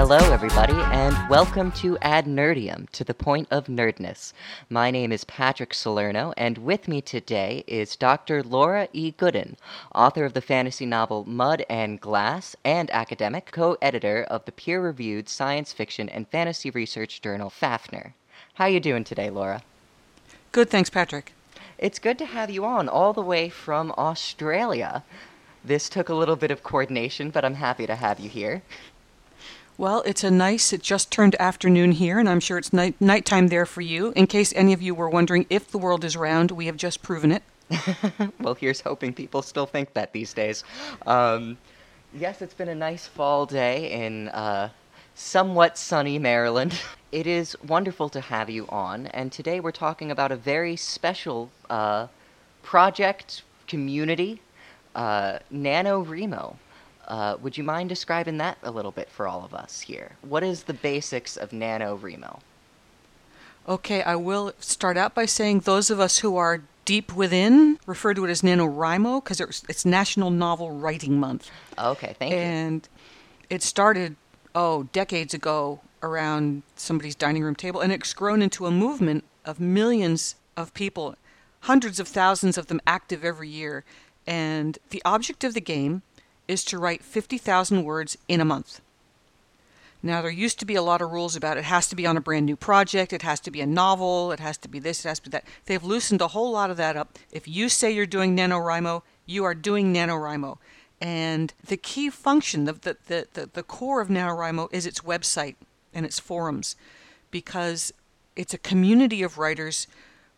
Hello, everybody, and welcome to Ad Nerdium, to the point of nerdness. My name is Patrick Salerno, and with me today is Dr. Laura E. Goodin, author of the fantasy novel Mud and Glass, and academic co-editor of the peer-reviewed science fiction and fantasy research journal Fafnir. How you doing today, Laura? Good, thanks, Patrick. It's good to have you on all the way from Australia. This took a little bit of coordination, but I'm happy to have you here. Well, it's a nice, it just turned afternoon here, and I'm sure it's night nighttime there for you. In case any of you were wondering if the world is round, we have just proven it. well, here's hoping people still think that these days. Um, yes, it's been a nice fall day in uh, somewhat sunny Maryland. It is wonderful to have you on, and today we're talking about a very special uh, project community, uh, NaNoWriMo. Uh, would you mind describing that a little bit for all of us here? What is the basics of nano NaNoWriMo? Okay, I will start out by saying those of us who are deep within refer to it as NaNoWriMo because it's, it's National Novel Writing Month. Okay, thank you. And it started, oh, decades ago around somebody's dining room table, and it's grown into a movement of millions of people, hundreds of thousands of them active every year. And the object of the game is to write 50,000 words in a month. Now, there used to be a lot of rules about it. it has to be on a brand new project, it has to be a novel, it has to be this, it has to be that. They've loosened a whole lot of that up. If you say you're doing NaNoWriMo, you are doing NaNoWriMo. And the key function, the, the, the, the, core of NaNoWriMo is its website and its forums because it's a community of writers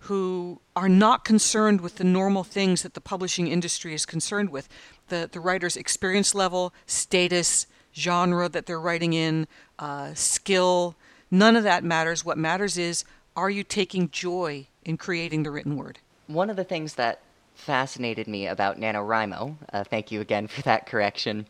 who are not concerned with the normal things that the publishing industry is concerned with the, the writer's experience level, status, genre that they're writing in, uh, skill. None of that matters. What matters is are you taking joy in creating the written word? One of the things that fascinated me about NaNoWriMo, uh, thank you again for that correction,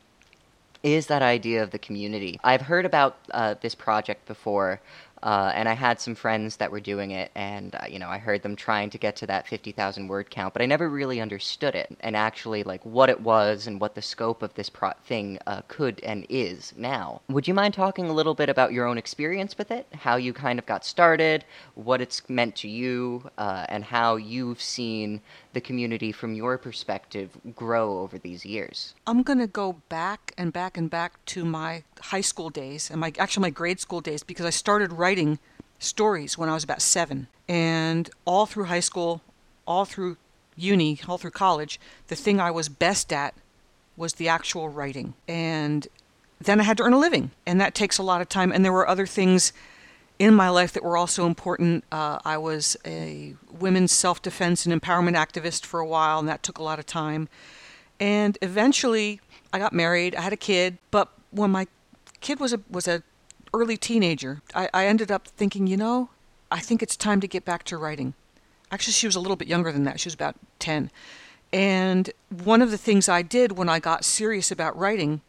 is that idea of the community. I've heard about uh, this project before, uh, and I had some friends that were doing it, and uh, you know, I heard them trying to get to that fifty thousand word count, but I never really understood it, and actually like what it was and what the scope of this pro- thing uh, could and is now. Would you mind talking a little bit about your own experience with it, how you kind of got started, what it's meant to you, uh, and how you've seen the community from your perspective grow over these years? I'm to go back and back and back to my high school days and my actually my grade school days because I started writing stories when I was about 7 and all through high school, all through uni, all through college, the thing I was best at was the actual writing. And then I had to earn a living, and that takes a lot of time and there were other things in my life that were also important. Uh, I was a women's self defense and empowerment activist for a while, and that took a lot of time. And eventually, I got married. I had a kid, but when my kid was a was a early teenager, I, I ended up thinking, you know, I think it's time to get back to writing. Actually, she was a little bit younger than that. She was about ten. And one of the things I did when I got serious about writing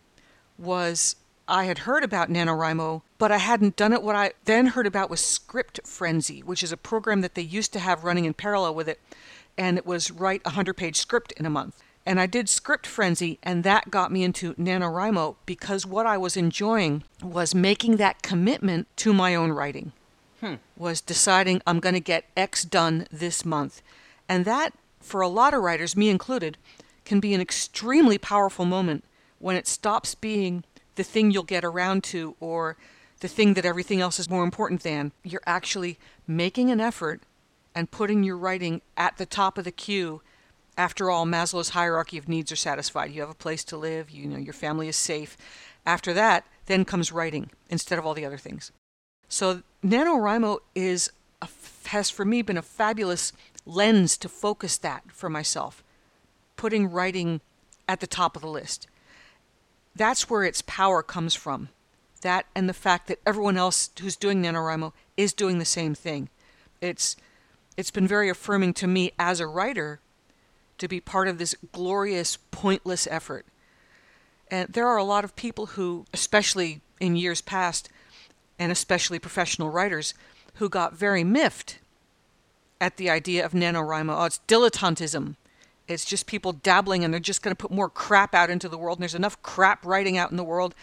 was I had heard about NaNoWriMo, but I hadn't done it. What I then heard about was Script Frenzy, which is a program that they used to have running in parallel with it, and it was write a 100 page script in a month. And I did Script Frenzy, and that got me into NaNoWriMo because what I was enjoying was making that commitment to my own writing. Hmm. Was deciding I'm going to get X done this month. And that, for a lot of writers, me included, can be an extremely powerful moment when it stops being the thing you'll get around to or the thing that everything else is more important than. You're actually making an effort and putting your writing at the top of the queue. After all, Maslow's hierarchy of needs are satisfied. You have a place to live, you know, your family is safe. After that, then comes writing instead of all the other things. So NaNoWriMo is a, has for me been a fabulous lens to focus that for myself, putting writing at the top of the list that's where its power comes from. That and the fact that everyone else who's doing NaNoWriMo is doing the same thing. It's it's been very affirming to me as a writer to be part of this glorious, pointless effort. And there are a lot of people who, especially in years past, and especially professional writers, who got very miffed at the idea of NaNoWriMo. Oh, it's dilettantism. It's just people dabbling and they're just going to put more crap out into the world. And there's enough crap writing out in the world.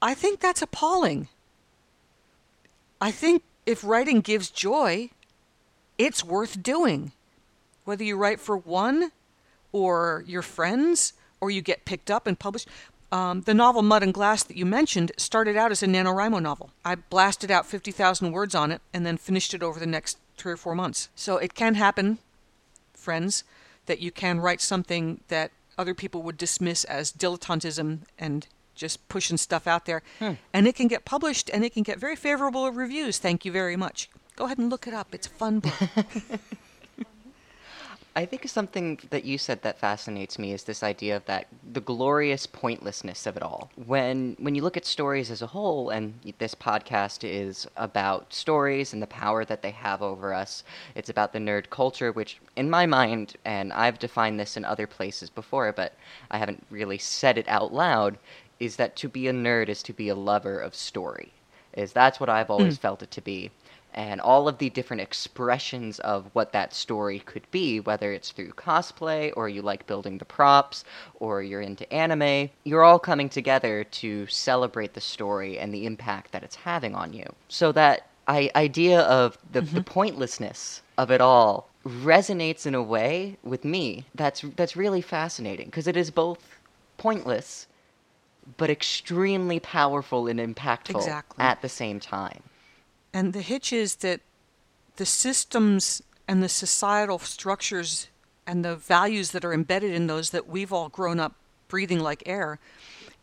I think that's appalling. I think if writing gives joy, it's worth doing. Whether you write for one or your friends or you get picked up and published. Um, the novel Mud and Glass that you mentioned started out as a NaNoWriMo novel. I blasted out 50,000 words on it and then finished it over the next three or four months. So it can happen, friends, that you can write something that other people would dismiss as dilettantism and just pushing stuff out there. Hmm. And it can get published and it can get very favorable reviews. Thank you very much. Go ahead and look it up. It's a fun book. I think something that you said that fascinates me is this idea of that the glorious pointlessness of it all. When when you look at stories as a whole, and this podcast is about stories and the power that they have over us. It's about the nerd culture, which in my mind, and I've defined this in other places before, but I haven't really said it out loud, is that to be a nerd is to be a lover of story. Is that's what I've always mm. felt it to be and all of the different expressions of what that story could be, whether it's through cosplay or you like building the props or you're into anime, you're all coming together to celebrate the story and the impact that it's having on you. So that I- idea of the, mm-hmm. the pointlessness of it all resonates in a way with me that's that's really fascinating because it is both pointless but extremely powerful and impactful exactly. at the same time. And the hitch is that the systems and the societal structures and the values that are embedded in those that we've all grown up breathing like air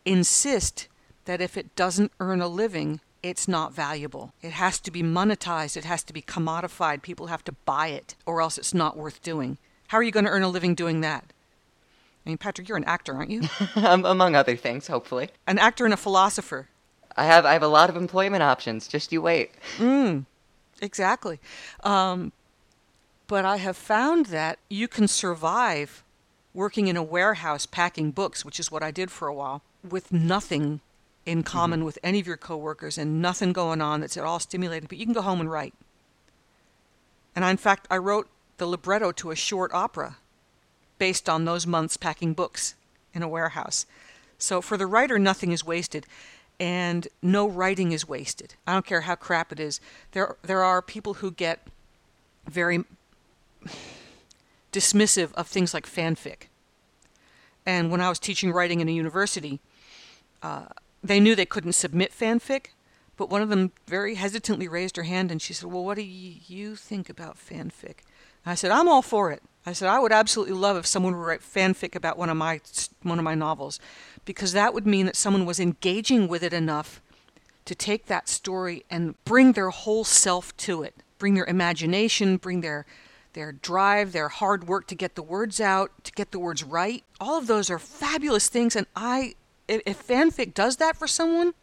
insist that if it doesn't earn a living, it's not valuable. It has to be monetized, it has to be commodified. People have to buy it, or else it's not worth doing. How are you going to earn a living doing that? I mean, Patrick, you're an actor, aren't you? Um, among other things, hopefully. An actor and a philosopher. I have I have a lot of employment options. Just you wait. Mm, exactly. Um, but I have found that you can survive working in a warehouse packing books, which is what I did for a while, with nothing in common mm-hmm. with any of your coworkers and nothing going on that's at all stimulating. But you can go home and write. And I, in fact, I wrote the libretto to a short opera based on those months packing books in a warehouse. So for the writer, nothing is wasted and no writing is wasted. I don't care how crap it is. There there are people who get very dismissive of things like fanfic. And when I was teaching writing in a university, uh, they knew they couldn't submit fanfic, but one of them very hesitantly raised her hand and she said, "Well, what do you think about fanfic?" I said, "I'm all for it." I said, "I would absolutely love if someone would write fanfic about one of my one of my novels." Because that would mean that someone was engaging with it enough to take that story and bring their whole self to it, bring their imagination, bring their their drive, their hard work to get the words out, to get the words right. All of those are fabulous things and I if, fanfic does that for someone,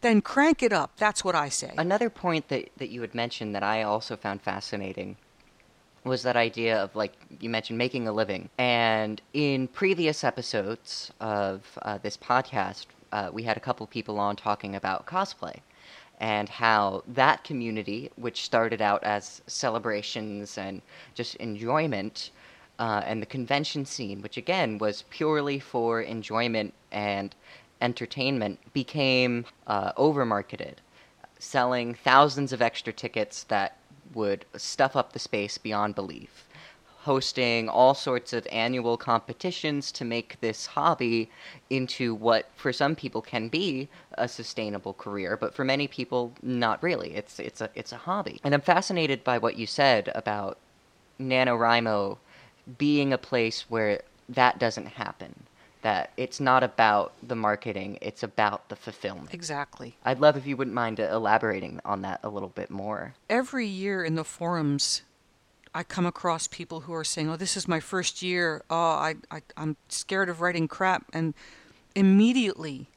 then crank it up. That's what I say. Another point that, that you had mentioned that I also found fascinating was that idea of like you mentioned making a living. And in previous episodes of uh, this podcast uh, we had a couple people on talking about cosplay and how that community which started out as celebrations and just enjoyment uh, and the convention scene which again was purely for enjoyment and entertainment became uh, over marketed selling thousands of extra tickets that would stuff up the space beyond belief, hosting all sorts of annual competitions to make this hobby into what for some people can be a sustainable career, but for many people not really. It's it's a it's a hobby. And I'm fascinated by what you said about NaNoWriMo being a place where that doesn't happen that it's not about the marketing, it's about the fulfillment. Exactly. I'd love if you wouldn't mind elaborating on that a little bit more. Every year in the forums, I come across people who are saying, "Oh, this is my first year. Oh, I, I I'm scared of writing crap," and immediately,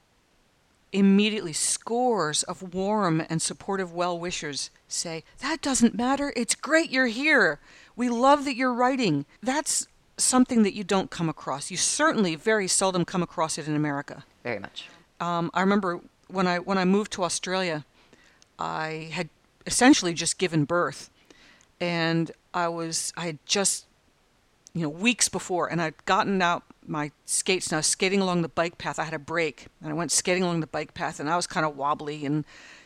immediately, scores of warm and supportive well wishers say, "That doesn't matter. It's great you're here. We love that you're writing." That's something that you don't come across. You certainly very seldom come across it in America. Very much. Um, I remember when I when I moved to Australia, I had essentially just given birth, and I was I had just you know weeks before, and I'd gotten out my skates and I was skating along the bike path. I had a break and I went skating along the bike path and I was kind of wobbly and,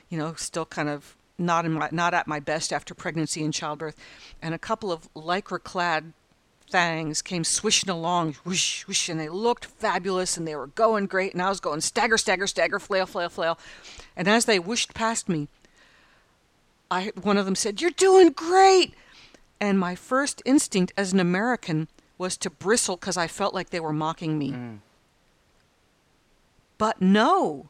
you know, still kind of not in my, not at my best after pregnancy and childbirth. And a couple of lycra clad things came swishing along, whoosh, whoosh, and they looked fabulous and they were going great. And I was going stagger, stagger, stagger, flail, flail, flail. And as they whooshed past me, I one of them said, "You're doing great." And my first instinct as an American was to bristle because I felt like they were mocking me. Mm. But no,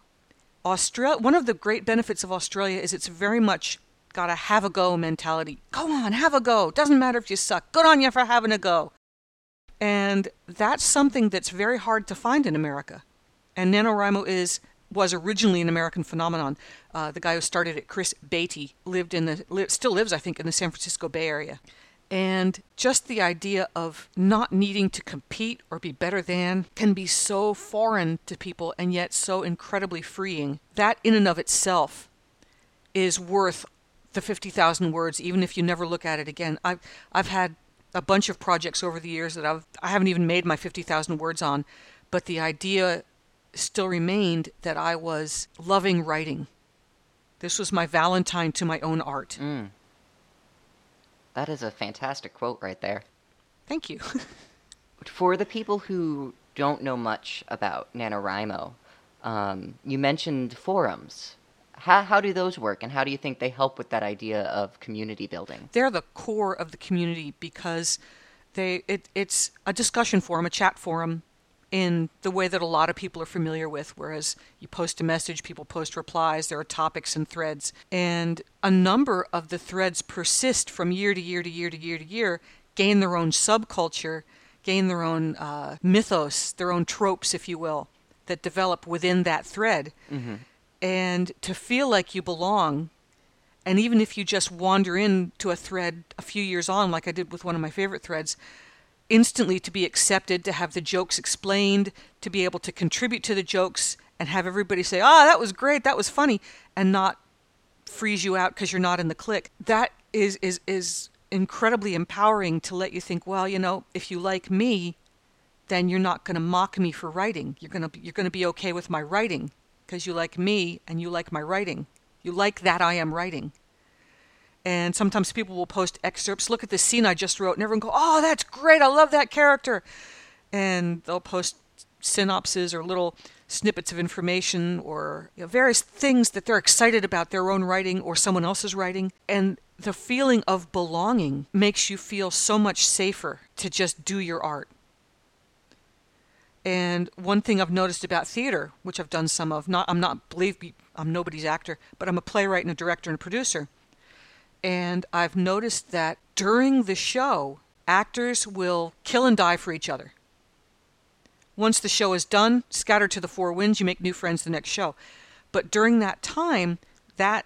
Australia. One of the great benefits of Australia is it's very much got a have a go mentality. Go on, have a go. Doesn't matter if you suck. Good on you for having a go. And that's something that's very hard to find in America. And NaNoWriMo is was originally an American phenomenon. Uh, the guy who started it, Chris Baty, lived in the li- still lives, I think, in the San Francisco Bay Area. And just the idea of not needing to compete or be better than can be so foreign to people and yet so incredibly freeing. That, in and of itself, is worth the 50,000 words, even if you never look at it again. I've, I've had a bunch of projects over the years that I've, I haven't even made my 50,000 words on, but the idea still remained that I was loving writing. This was my Valentine to my own art. Mm. That is a fantastic quote right there. Thank you. For the people who don't know much about NaNoWriMo, um, you mentioned forums. How, how do those work, and how do you think they help with that idea of community building? They're the core of the community because they it, it's a discussion forum, a chat forum in the way that a lot of people are familiar with, whereas you post a message, people post replies, there are topics and threads. And a number of the threads persist from year to year to year to year to year, gain their own subculture, gain their own uh, mythos, their own tropes, if you will, that develop within that thread. Mm-hmm. And to feel like you belong, and even if you just wander into a thread a few years on, like I did with one of my favorite threads, instantly to be accepted, to have the jokes explained, to be able to contribute to the jokes and have everybody say, "Ah, oh, that was great, that was funny," and not freeze you out because you're not in the clique. That is is is incredibly empowering to let you think, well, you know, if you like me, then you're not going to mock me for writing. You're going to you're going to be okay with my writing because you like me and you like my writing. You like that I am writing. And sometimes people will post excerpts. Look at the scene I just wrote, and everyone go, "Oh, that's great! I love that character." And they'll post synopses or little snippets of information or you know, various things that they're excited about their own writing or someone else's writing. And the feeling of belonging makes you feel so much safer to just do your art. And one thing I've noticed about theater, which I've done some of, not I'm not believe me, I'm nobody's actor, but I'm a playwright and a director and a producer. And I've noticed that during the show, actors will kill and die for each other. Once the show is done, scatter to the four winds, you make new friends the next show. But during that time, that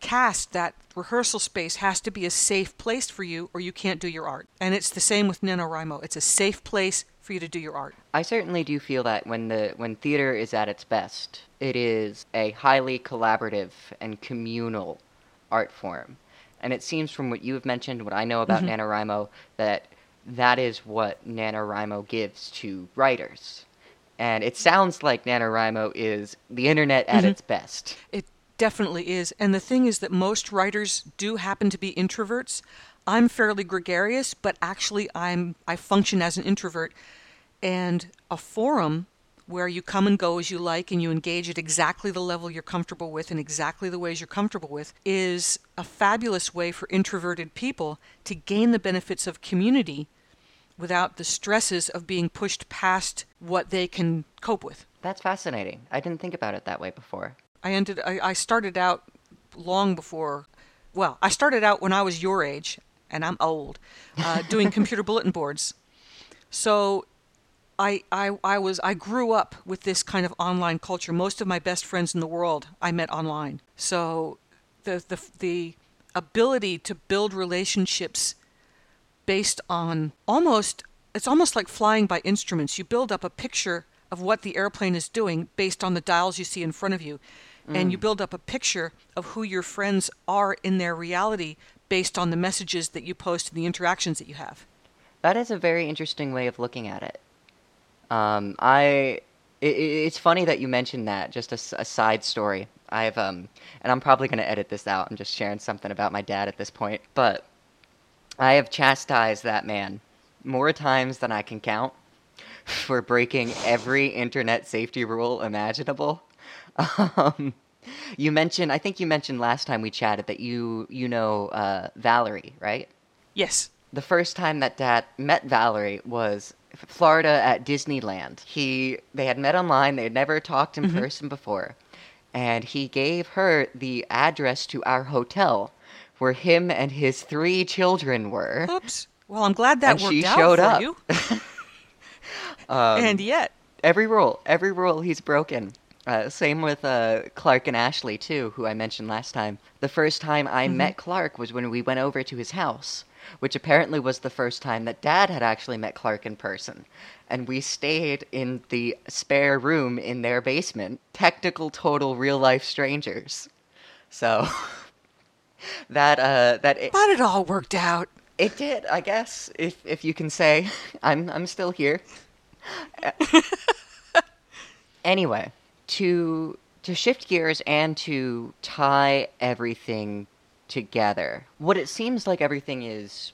cast, that rehearsal space has to be a safe place for you or you can't do your art. And it's the same with NaNoWriMo. It's a safe place for you to do your art. I certainly do feel that when the when theater is at its best, it is a highly collaborative and communal art form. And it seems from what you have mentioned, what I know about Mhm. NaNoWriMo, that that is what NaNoWriMo gives to writers. And it sounds like NaNoWriMo is the internet at Mhm. its best. It definitely is. And the thing is that most writers do happen to be introverts. I'm fairly gregarious, but actually I'm I function as an introvert. And a forum where you come and go as you like and you engage at exactly the level you're comfortable with and exactly the ways you're comfortable with is a fabulous way for introverted people to gain the benefits of community without the stresses of being pushed past what they can cope with. That's fascinating. I didn't think about it that way before. I ended I, I started out long before well, I started out when I was your age, and I'm old, uh, doing computer bulletin boards. So I, I I was I grew up with this kind of online culture. Most of my best friends in the world I met online. So the the the ability to build relationships based on almost it's almost like flying by instruments. You build up a picture of what the airplane is doing based on the dials you see in front of you. And you mm. build up a picture of who your friends are in their reality based on the messages that you post and the interactions that you have. That is a very interesting way of looking at it. Um, I. It, it's funny that you mentioned that. Just a, a side story. I've um, and I'm probably going to edit this out. I'm just sharing something about my dad at this point, but I have chastised that man more times than I can count for breaking every internet safety rule imaginable. Um, you mentioned, I think you mentioned last time we chatted that you you know uh, Valerie, right? Yes. The first time that Dad met Valerie was Florida at Disneyland. He they had met online. They had never talked in Mm-hmm. person before, and he gave her the address to our hotel where him and his three children were. Oops. Well, I'm glad that And worked she out showed for up. you. Um, and yet, every rule, every rule he's broken. Uh, same with uh, Clark and Ashley too, who I mentioned last time. The first time I met Clark was when we went over to his house, which apparently was the first time that Dad had actually met Clark in person. And we stayed in the spare room in their basement, technical, total, real life strangers. So that uh, that it, but it all worked out. it did, I guess, if if you can say. I'm I'm still here. anyway, to to shift gears and to tie everything together. What it seems like everything is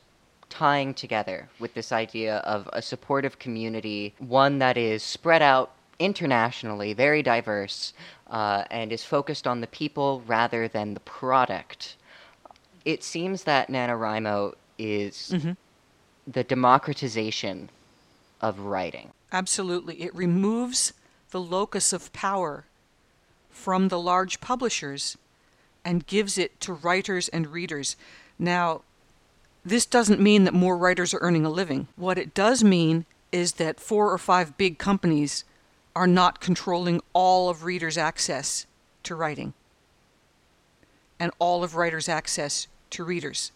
tying together with this idea of a supportive community, one that is spread out internationally, very diverse, uh, and is focused on the people rather than the product. It seems that NaNoWriMo is the democratization of writing. Absolutely. It removes the locus of power from the large publishers and gives it to writers and readers. Now, this doesn't mean that more writers are earning a living. What it does mean is that four or five big companies are not controlling all of readers' access to writing and all of writers' access to readers.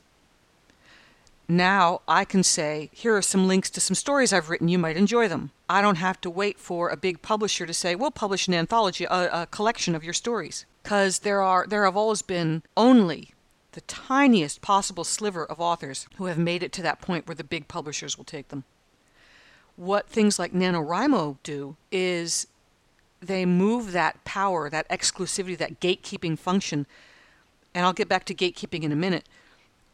Now I can say, here are some links to some stories I've written. You might enjoy them. I don't have to wait for a big publisher to say, we'll publish an anthology, a, a collection of your stories. Because there are there have always been only the tiniest possible sliver of authors who have made it to that point where the big publishers will take them. What things like NaNoWriMo do is they move that power, that exclusivity, that gatekeeping function, and I'll get back to gatekeeping in a minute,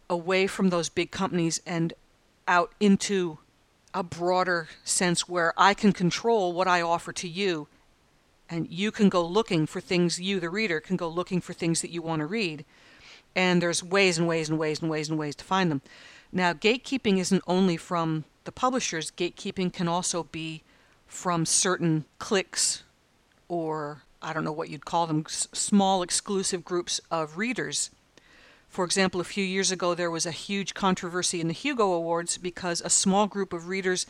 away from those big companies and out into a broader sense where I can control what I offer to you and you can go looking for things you the reader can go looking for things that you want to read and there's ways and ways and ways and ways and ways to find them. Now, gatekeeping isn't only from the publishers, gatekeeping can also be from certain cliques or I don't know what you'd call them, s- small exclusive groups of readers. For example, a few years ago, there was a huge controversy in the Hugo Awards because a small group of readers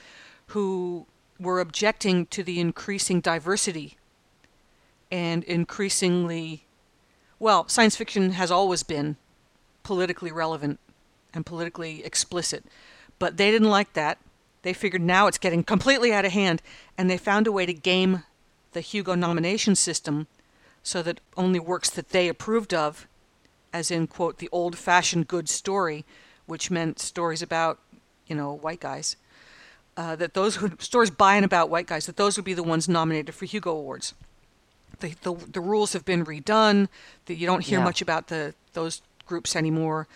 who were objecting to the increasing diversity and increasingly, well, science fiction has always been politically relevant and politically explicit, but they didn't like that. They figured now it's getting completely out of hand, and they found a way to game the Hugo nomination system so that only works that they approved of as in quote the old fashioned good story which meant stories about you know white guys uh, that those would stories by and about white guys that those would be the ones nominated for hugo awards the, the, the rules have been redone that you don't hear Yeah. much about the those groups anymore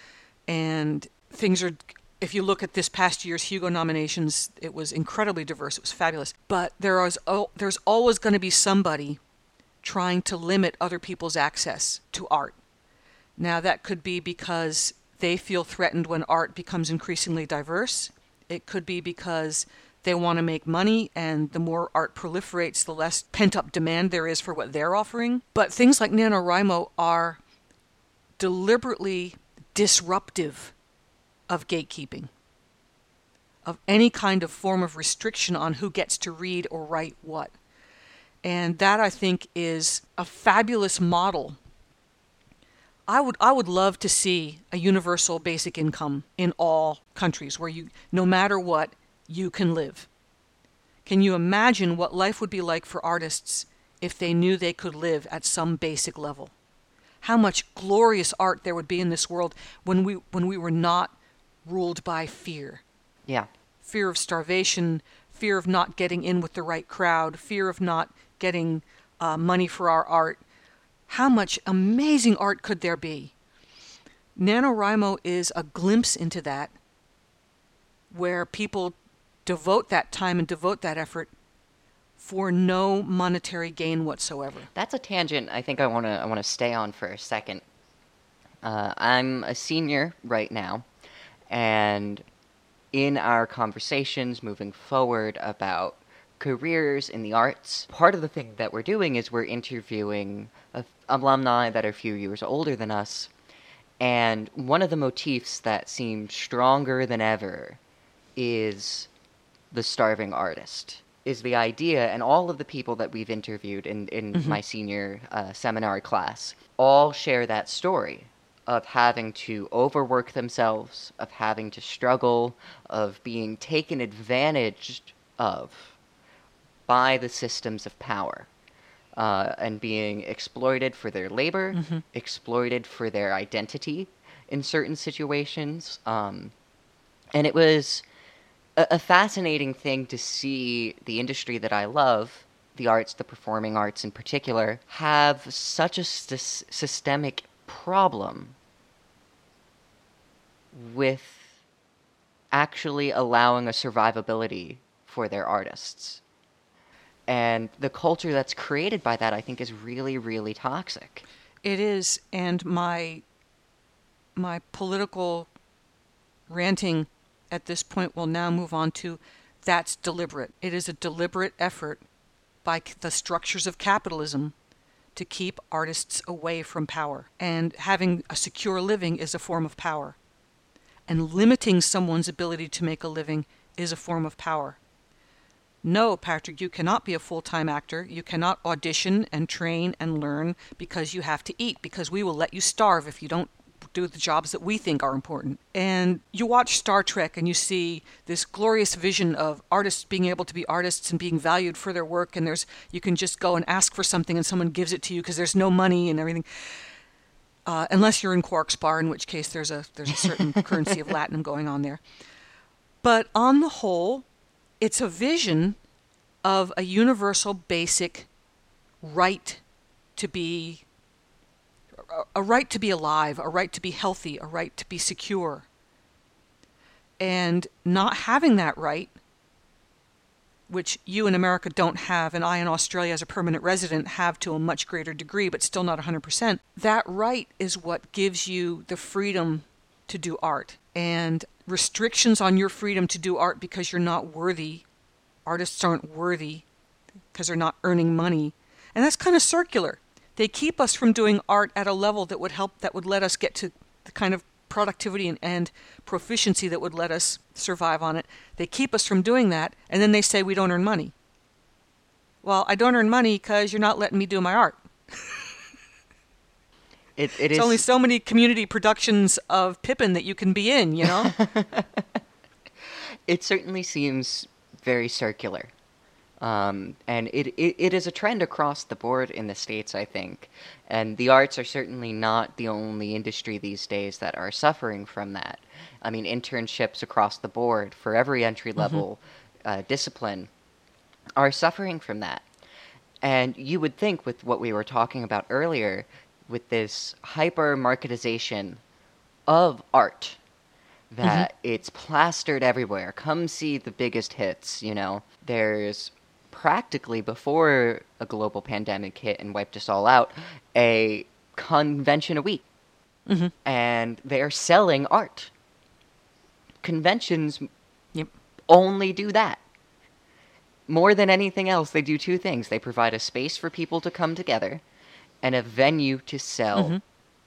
and things are if you look at this past year's Hugo nominations, it was incredibly diverse. It was fabulous. But there is oh, there's always going to be somebody trying to limit other people's access to art. Now, that could be because they feel threatened when art becomes increasingly diverse. It could be because they want to make money, and the more art proliferates, the less pent up demand there is for what they're offering. But things like NaNoWriMo are deliberately disruptive of gatekeeping, of any kind of form of restriction on who gets to read or write what. And that I think is a fabulous model. I would I would love to see a universal basic income in all countries where you no matter what you can live. Can you imagine what life would be like for artists if they knew they could live at some basic level? How much glorious art there would be in this world when we when we were not ruled by fear. Yeah. fear of starvation, fear of not getting in with the right crowd, fear of not getting uh, money for our art. How much amazing art could there be? NaNoWriMo is a glimpse into that where people devote that time and devote that effort for no monetary gain whatsoever. That's a tangent I think I want to I want to stay on for a second. Uh, I'm a senior right now, and in our conversations moving forward about careers in the arts, part of the thing that we're doing is we're interviewing alumni that are a few years older than us. And one of the motifs that seems stronger than ever is the starving artist. Is the idea, and all of the people that we've interviewed in, in mm-hmm. my senior uh, seminar class all share that story of having to overwork themselves, of having to struggle, of being taken advantage of by the systems of power. Uh, and being exploited for their labor, mm-hmm. exploited for their identity in certain situations. Um, and it was a, a, fascinating thing to see the industry that I love, the arts, the performing arts in particular, have such a st- systemic problem with actually allowing a survivability for their artists. And the culture that's created by that i think is really really toxic. It is and my my political ranting at this point we'll now move on to that's deliberate. It is a deliberate effort by the structures of capitalism to keep artists away from power. And having a secure living is a form of power. And limiting someone's ability to make a living is a form of power. No, Patrick, you cannot be a full time actor. You cannot audition and train and learn because you have to eat, because we will let you starve if you don't do the jobs that we think are important. And you watch Star Trek and you see this glorious vision of artists being able to be artists and being valued for their work. And there's you can just go and ask for something and someone gives it to you because there's no money and everything. Uh, unless you're in Quark's bar, in which case there's a there's a certain currency of latinum going on there. But on the whole, it's a vision of a universal basic right to be a right to be alive, a right to be healthy, a right to be secure. And not having that right, which you in America don't have, and I in Australia as a permanent resident have to a much greater degree, but still not 100%, that right is what gives you the freedom to do art. And restrictions on your freedom to do art because you're not worthy. Artists aren't worthy because they're not earning money. And that's kind of circular. They keep us from doing art at a level that would help, that would let us get to the kind of productivity and, and proficiency that would let us survive on it. They keep us from doing that, and then they say we don't earn money. Well, I don't earn money because you're not letting me do my art. It, it it's is... only so many community productions of Pippin that you can be in, you know? it certainly seems very circular. Um, and it, it, it is a trend across the board in the States, I think. And the arts are certainly not the only industry these days that are suffering from that. I mean, internships across the board for every entry level mm-hmm. uh, discipline are suffering from that. And you would think, with what we were talking about earlier, with this hyper marketization of art that mm-hmm. it's plastered everywhere. Come see the biggest hits, you know. There's practically before a global pandemic hit and wiped us all out, a convention a week. Mm-hmm. And they're selling art. Conventions yep. only do that. More than anything else, they do two things. They provide a space for people to come together and a venue to sell mm-hmm.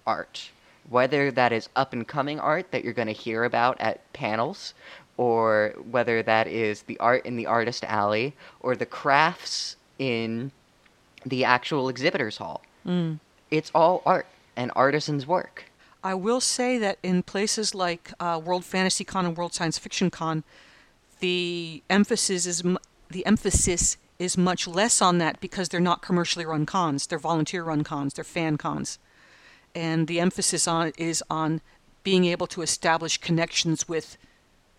art. Whether that is up and coming art that you're going to hear about at panels, or whether that is the art in the artist alley, or the crafts in the actual exhibitors hall. Mm. It's all art and artisans' work. I will say that in places like uh, World Fantasy Con and World Science Fiction Con, the emphasis is the emphasis is much less on that because they're not commercially run cons. They're volunteer run cons. They're fan cons. And the emphasis on is on being able to establish connections with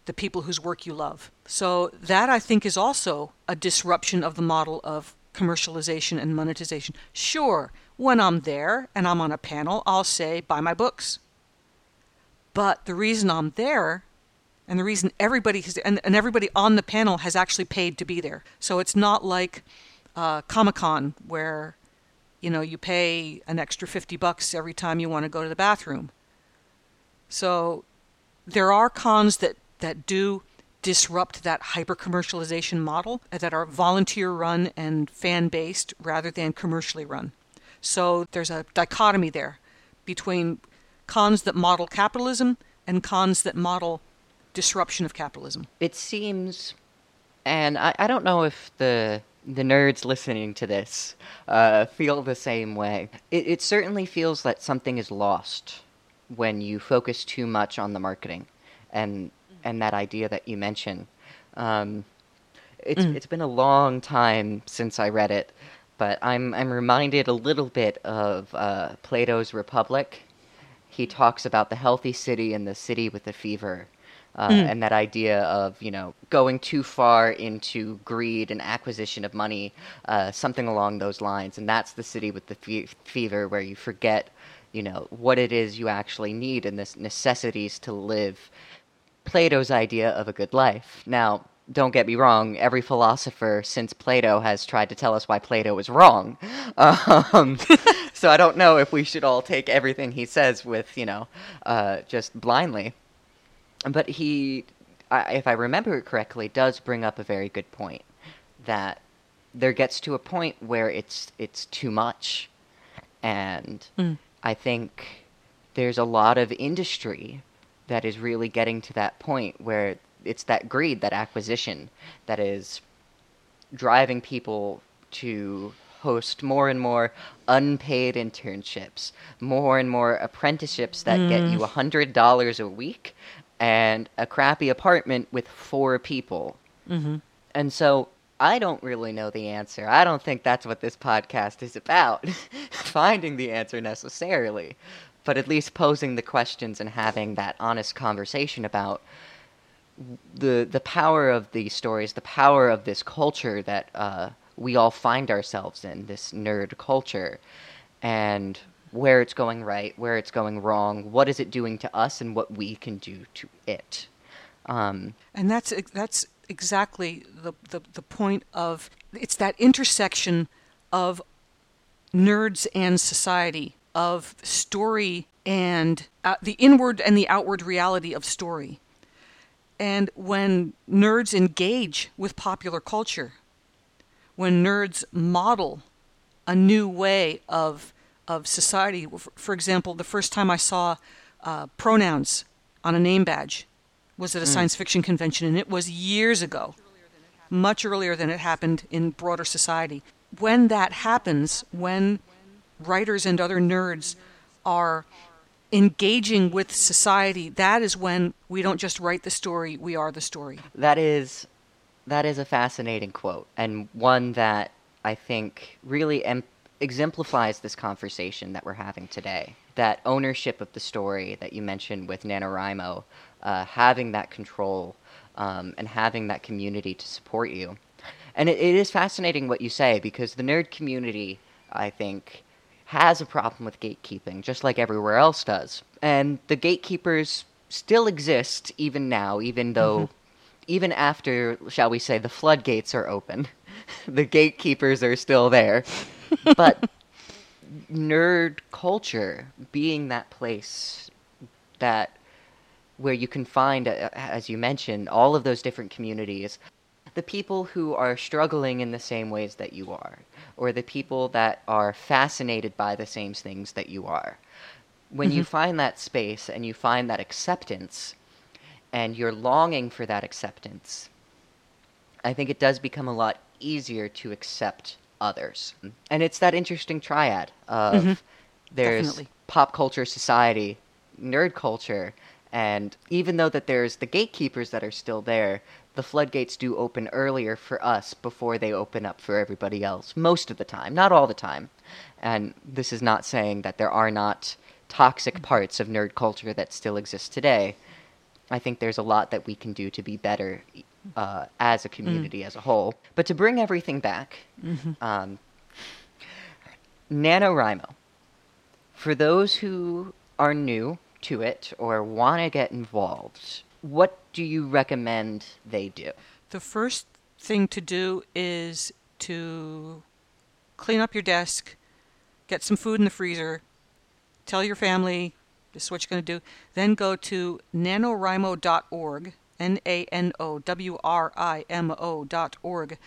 the people whose work you love. So that I think is also a disruption of the model of commercialization and monetization. Sure, when I'm there and I'm on a panel, I'll say, buy my books. But the reason I'm there and the reason everybody has, and, and everybody on the panel has actually paid to be there. So it's not like uh, Comic Con where you know you pay an extra 50 bucks every time you want to go to the bathroom. So there are cons that that do disrupt that hyper commercialization model that are volunteer run and fan based rather than commercially run. So there's a dichotomy there between cons that model capitalism and cons that model disruption of capitalism. It seems, and I, I don't know if the the nerds listening to this uh, feel the same way. It, it certainly feels that something is lost when you focus too much on the marketing and and that idea that you mentioned. Um, it's mm. it's been a long time since I read it, but I'm I'm reminded a little bit of uh, Plato's Republic. He talks about the healthy city and the city with the fever, uh, mm. and that idea of you know going too far into greed and acquisition of money, uh, something along those lines, and that's the city with the fe- fever where you forget, you know, what it is you actually need and the necessities to live. Plato's idea of a good life. Now, don't get me wrong, every philosopher since Plato has tried to tell us why Plato was wrong. Um, so I don't know if we should all take everything he says with, you know, uh, just blindly. But he, I, if I remember it correctly, does bring up a very good point that there gets to a point where it's it's too much, and mm. I think there's a lot of industry that is really getting to that point where it's that greed, that acquisition, that is driving people to host more and more unpaid internships, more and more apprenticeships that mm. get you $100 mm. a week and a crappy apartment with four people. Mm-hmm. And so I don't really know the answer. I don't think that's what this podcast is about, finding the answer necessarily but at least posing the questions and having that honest conversation about the the power of these stories, the power of this culture that uh, we all find ourselves in, this nerd culture, and where it's going right, where it's going wrong, what is it doing to us, and what we can do to it. Um, and that's that's exactly the, the the point of it's that intersection of nerds and society of story and uh, the inward and the outward reality of story. And when nerds engage with popular culture, when nerds model a new way of, of society, for example, the first time I saw uh, pronouns on a name badge was at a mm. science fiction convention, and it was years ago, much earlier than it happened in broader society. When that happens, when writers and other nerds are engaging with society, that is when we don't just write the story, we are the story. That is that is a fascinating quote and one that I think really em- exemplifies this conversation that we're having today. That ownership of the story that you mentioned with NaNoWriMo, uh, having that control um, and having that community to support you. And it, it is fascinating what you say because the nerd community, I think, has a problem with gatekeeping, just like everywhere else does. And the gatekeepers still exist even now, even though, mm-hmm. even after, shall we say, the floodgates are open, the gatekeepers are still there. but nerd culture being that place that where you can find, as you mentioned, all of those different communities, the people who are struggling in the same ways that you are, or the people that are fascinated by the same things that you are. When mm-hmm. you find that space and you find that acceptance, and you're longing for that acceptance, I think it does become a lot easier to accept others. And it's that interesting triad of mm-hmm. there's Definitely. pop culture, society, nerd culture, and even though that there's the gatekeepers that are still there, the floodgates do open earlier for us before they open up for everybody else, most of the time, not all the time. And this is not saying that there are not toxic parts of nerd culture that still exist today. I think there's a lot that we can do to be better uh, as a community as a whole. But to bring everything back, um, NaNoWriMo, for those who are new to it or want to get involved, what do you recommend they do? The first thing to do is to clean up your desk, get some food in the freezer, tell your family this is what you're going to do. Then go to nanowrimo.org, N A N O W R I M O.org,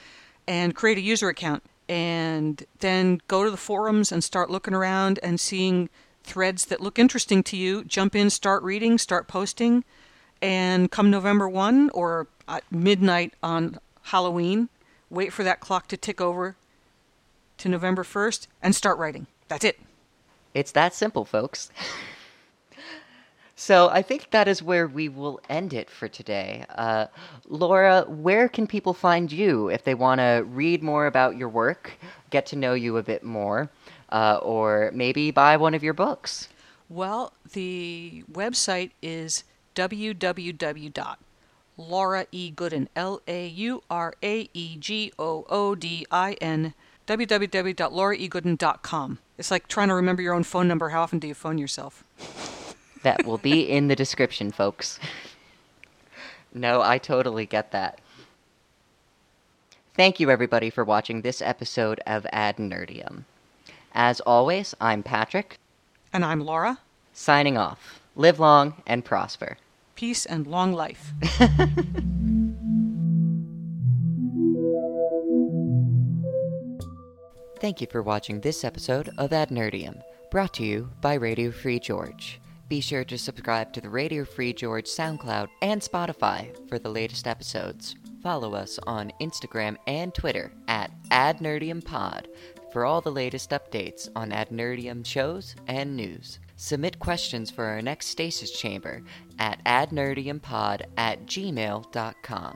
and create a user account. And then go to the forums and start looking around and seeing threads that look interesting to you. Jump in, start reading, start posting. And come November 1 or at midnight on Halloween, wait for that clock to tick over to November 1st and start writing. That's it. It's that simple, folks. so I think that is where we will end it for today. Uh, Laura, where can people find you if they want to read more about your work, get to know you a bit more, uh, or maybe buy one of your books? Well, the website is www.lauraegoodin, L A U R A E G O O D I N, www.lauraegoodin.com. It's like trying to remember your own phone number. How often do you phone yourself? That will be in the description, folks. No, I totally get that. Thank you, everybody, for watching this episode of Ad Nerdium. As always, I'm Patrick, And I'm Laura. signing off. Live long and prosper. Peace and long life. Thank you for watching this episode of Ad Nerdium, brought to you by Radio Free George. Be sure to subscribe to the Radio Free George SoundCloud and Spotify for the latest episodes. Follow us on Instagram and Twitter at AdNerdiumPod for all the latest updates on Ad Nerdium shows and news. Submit questions for our next Stasis Chamber at adnerdiumpod at gmail.com.